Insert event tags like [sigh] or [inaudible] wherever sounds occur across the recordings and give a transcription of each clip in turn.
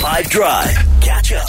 5 Drive. Catch up.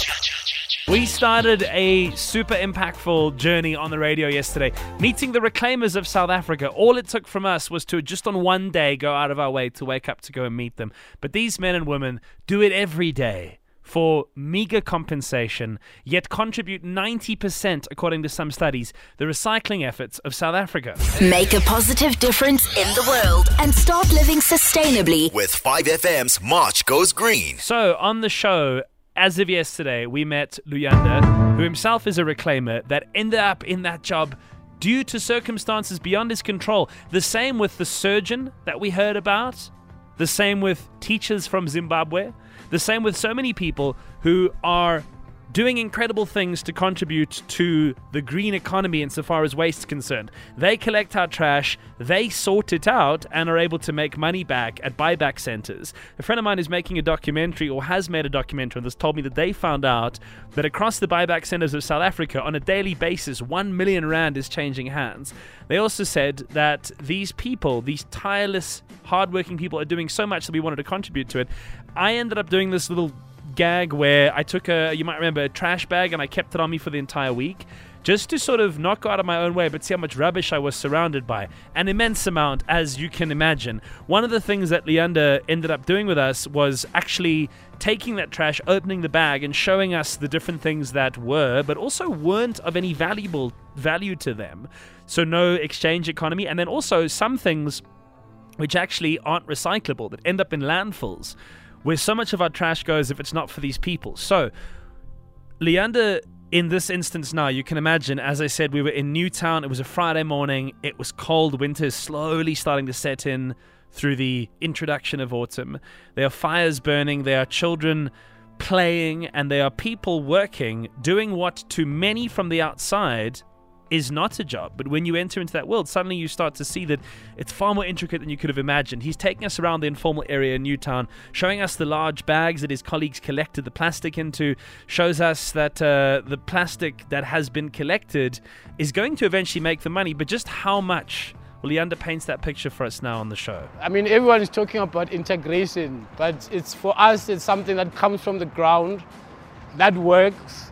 We started a super impactful journey on the radio yesterday, meeting the reclaimers of South Africa. All it took from us was to just on one day go out of our way to wake up to go and meet them. But these men and women do it every day for meager compensation, yet contribute 90%, according to some studies, the recycling efforts of South Africa. Make a positive difference in the world and start living sustainably. With 5FM's March Goes Green. So, on the show, as of yesterday, we met Luyanda, who himself is a reclaimer that ended up in that job due to circumstances beyond his control. The same with the surgeon that we heard about, the same with teachers from Zimbabwe, the same with so many people who are doing incredible things to contribute to the green economy insofar as waste is concerned. They collect our trash, they sort it out, and are able to make money back at buyback centers. A friend of mine is making a documentary or has made a documentary on this told me that they found out that across the buyback centers of South Africa on a daily basis, 1 million rand is changing hands. They also said that these people, these tireless, hardworking people, are doing so much that we wanted to contribute to it. I ended up doing this little gag where I took a, you might remember, a trash bag and I kept it on me for the entire week just to sort of not go out of my own way, but see how much rubbish I was surrounded by. An immense amount, as you can imagine. One of the things that Luyanda ended up doing with us was actually taking that trash, opening the bag, and showing us the different things that were, but also weren't of any valuable value to them. So no exchange economy, and then also some things which actually aren't recyclable that end up in landfills where so much of our trash goes if it's not for these people. So, Luyanda, in this instance now, you can imagine, as I said, we were in Newtown. It was a Friday morning. It was cold. Winter is slowly starting to set in through the introduction of autumn. There are fires burning. There are children playing. And there are people working, doing what to many from the outside is not a job. But when you enter into that world, suddenly you start to see that it's far more intricate than you could have imagined. He's taking us around the informal area in Newtown, showing us the large bags that his colleagues collected the plastic into, shows us that uh, the plastic that has been collected is going to eventually make the money, but just how much? Well, he underpaints that picture for us now on the show. I mean, everyone is talking about integration, but it's for us, it's something that comes from the ground, that works,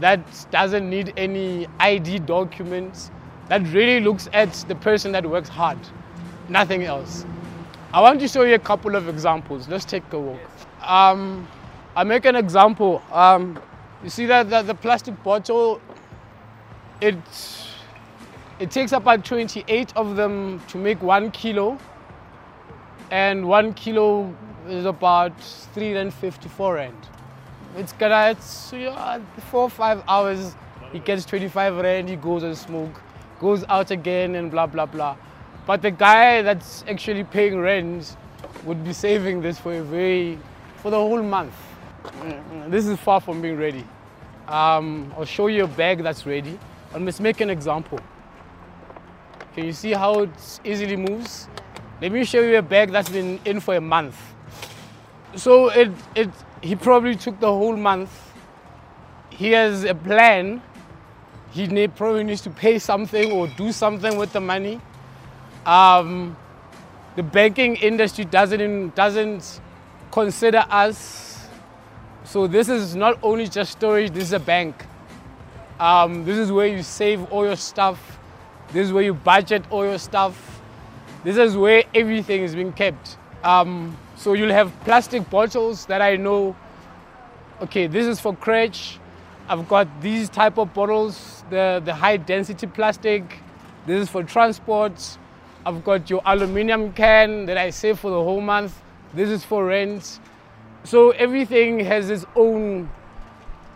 that doesn't need any ID documents, that really looks at the person that works hard, nothing else. I want to show you a couple of examples. Let's take a walk. Um, I make an example. Um, you see that, that the plastic bottle, it, it takes about 28 of them to make one kilo, and one kilo is about 354 rand. It's gonna, it's yeah, four or five hours, he gets 25 rand, he goes and smoke, goes out again and blah, blah, blah. But the guy that's actually paying rent would be saving this for a very, for the whole month. This is far from being ready. Um, I'll show you a bag that's ready. And let's make an example. Can you see how it easily moves? Let me show you a bag that's been in for a month. So it, it, he probably took the whole month. He has a plan. He need, probably needs to pay something or do something with the money. Um, the banking industry doesn't, doesn't consider us. So this is not only just storage, this is a bank. Um, this is where you save all your stuff. This is where you budget all your stuff. This is where everything is being kept. Um, so you'll have plastic bottles that I know, okay, this is for crèche. I've got these type of bottles, the, the high density plastic. This is for transport. I've got your aluminum can that I save for the whole month. This is for rent. So everything has its own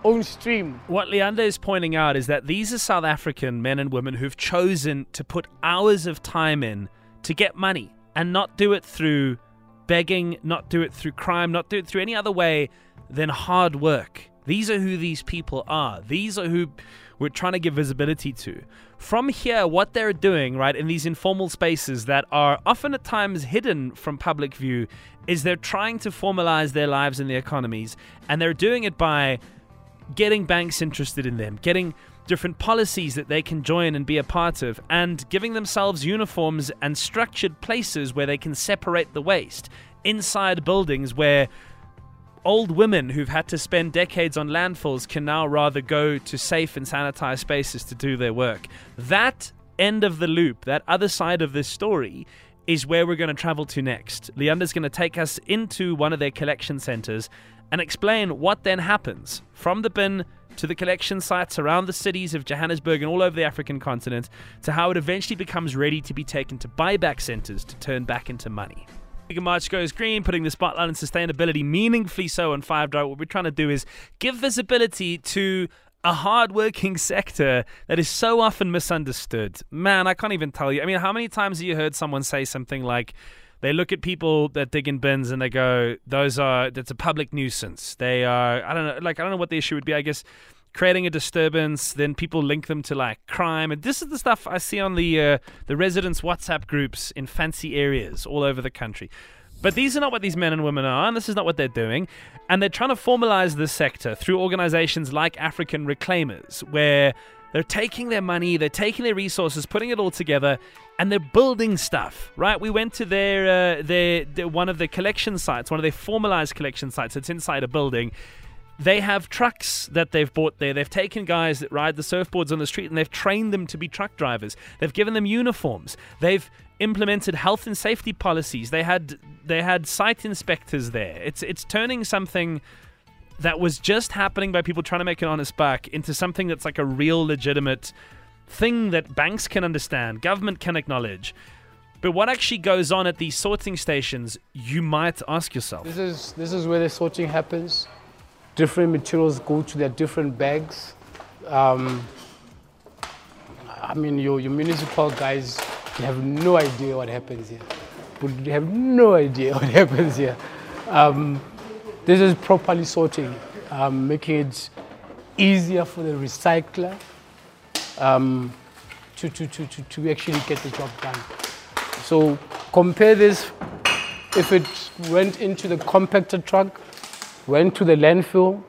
own stream. What Luyanda is pointing out is that these are South African men and women who've chosen to put hours of time in to get money and not do it through begging, not do it through crime, not do it through any other way than hard work. These are who these people are. These are who we're trying to give visibility to. From here, what they're doing, right, in these informal spaces that are often at times hidden from public view, is they're trying to formalize their lives and their economies. And they're doing it by getting banks interested in them, getting different policies that they can join and be a part of, and giving themselves uniforms and structured places where they can separate the waste inside buildings where old women who've had to spend decades on landfills can now rather go to safe and sanitized spaces to do their work. That end of the loop, that other side of this story, is where we're going to travel to next. Luyanda's going to take us into one of their collection centers and explain what then happens from the bin to the collection sites around the cities of Johannesburg and all over the African continent to how it eventually becomes ready to be taken to buyback centers to turn back into money. Big March goes green, putting the spotlight on sustainability meaningfully so on Five Drive. What we're trying to do is give visibility to a hardworking sector that is so often misunderstood. Man, I can't even tell you. I mean, how many times have you heard someone say something like, they look at people that dig in bins and they go, "Those are that's a public nuisance." They are, I don't know, like I don't know what the issue would be. I guess creating a disturbance. Then people link them to like crime, and this is the stuff I see on the uh, the residents' WhatsApp groups in fancy areas all over the country. But these are not what these men and women are, and this is not what they're doing. And they're trying to formalize this sector through organizations like African Reclaimers, where they're taking their money, they're taking their resources, putting it all together, and they're building stuff. Right? We went to their, uh, their, their one of the collection sites, one of their formalized collection sites. It's inside a building. They have trucks that they've bought there. They've taken guys that ride the surfboards on the street and they've trained them to be truck drivers. They've given them uniforms. They've implemented health and safety policies. They had they had site inspectors there. It's it's turning something that was just happening by people trying to make an honest buck into something that's like a real legitimate thing that banks can understand, government can acknowledge. But what actually goes on at these sorting stations, you might ask yourself. This is this is where the sorting happens. Different materials go to their different bags. Um, I mean, your, your municipal guys have no idea what happens here. Would have no idea [laughs] what happens here. Um, this is properly sorting, um, making it easier for the recycler um, to, to, to, to, to actually get the job done. So compare this if it went into the compactor truck, went to the landfill,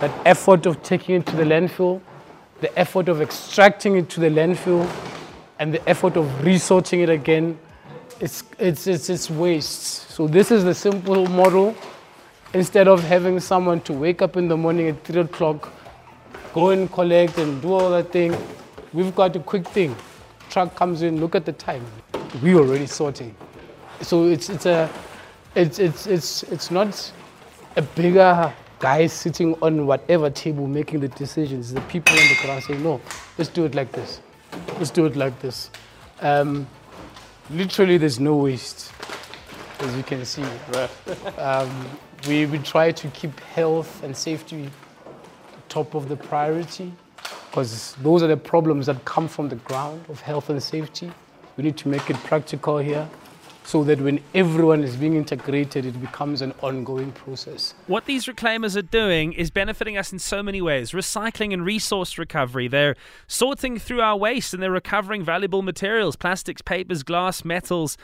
that effort of taking it to the landfill, the effort of extracting it to the landfill, and the effort of resorting it again, it's, it's, it's, it's waste. So this is the simple model instead of having someone to wake up in the morning at 3 o'clock, go and collect and do all that thing, we've got a quick thing. Truck comes in, look at the time. We already sorting. So it's, it's, a, it's, it's, it's, it's not a bigger guy sitting on whatever table making the decisions. The people on the ground saying, no, let's do it like this. Let's do it like this. Um, literally, there's no waste, as you can see. Um, we, we try to keep health and safety top of the priority because those are the problems that come from the ground of health and safety. We need to make it practical here so that when everyone is being integrated, it becomes an ongoing process. What these reclaimers are doing is benefiting us in so many ways recycling and resource recovery. They're sorting through our waste and they're recovering valuable materials plastics, papers, glass, metals.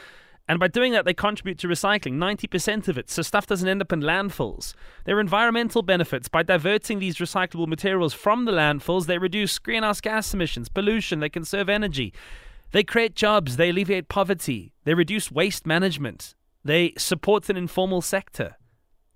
And by doing that, they contribute to recycling 90% of it, so stuff doesn't end up in landfills. There are environmental benefits. By diverting these recyclable materials from the landfills, they reduce greenhouse gas emissions, pollution, they conserve energy. They create jobs, they alleviate poverty, they reduce waste management, they support an informal sector.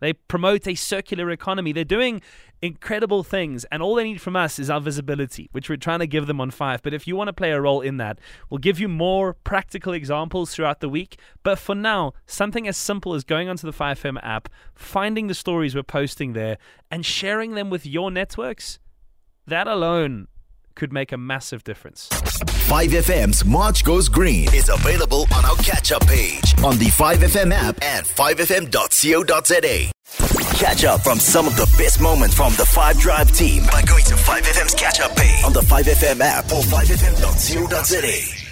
They promote a circular economy. They're doing incredible things, and all they need from us is our visibility, which we're trying to give them on Five. But if you want to play a role in that, we'll give you more practical examples throughout the week. But for now, something as simple as going onto the 5FM app, finding the stories we're posting there, and sharing them with your networks, that alone could make a massive difference. 5FM's March Goes Green is available on our catch up page on the 5FM app and 5FM.co.za. Catch up from some of the best moments from the 5 Drive team by going to 5FM's catch up page on the 5FM app or 5FM.co.za.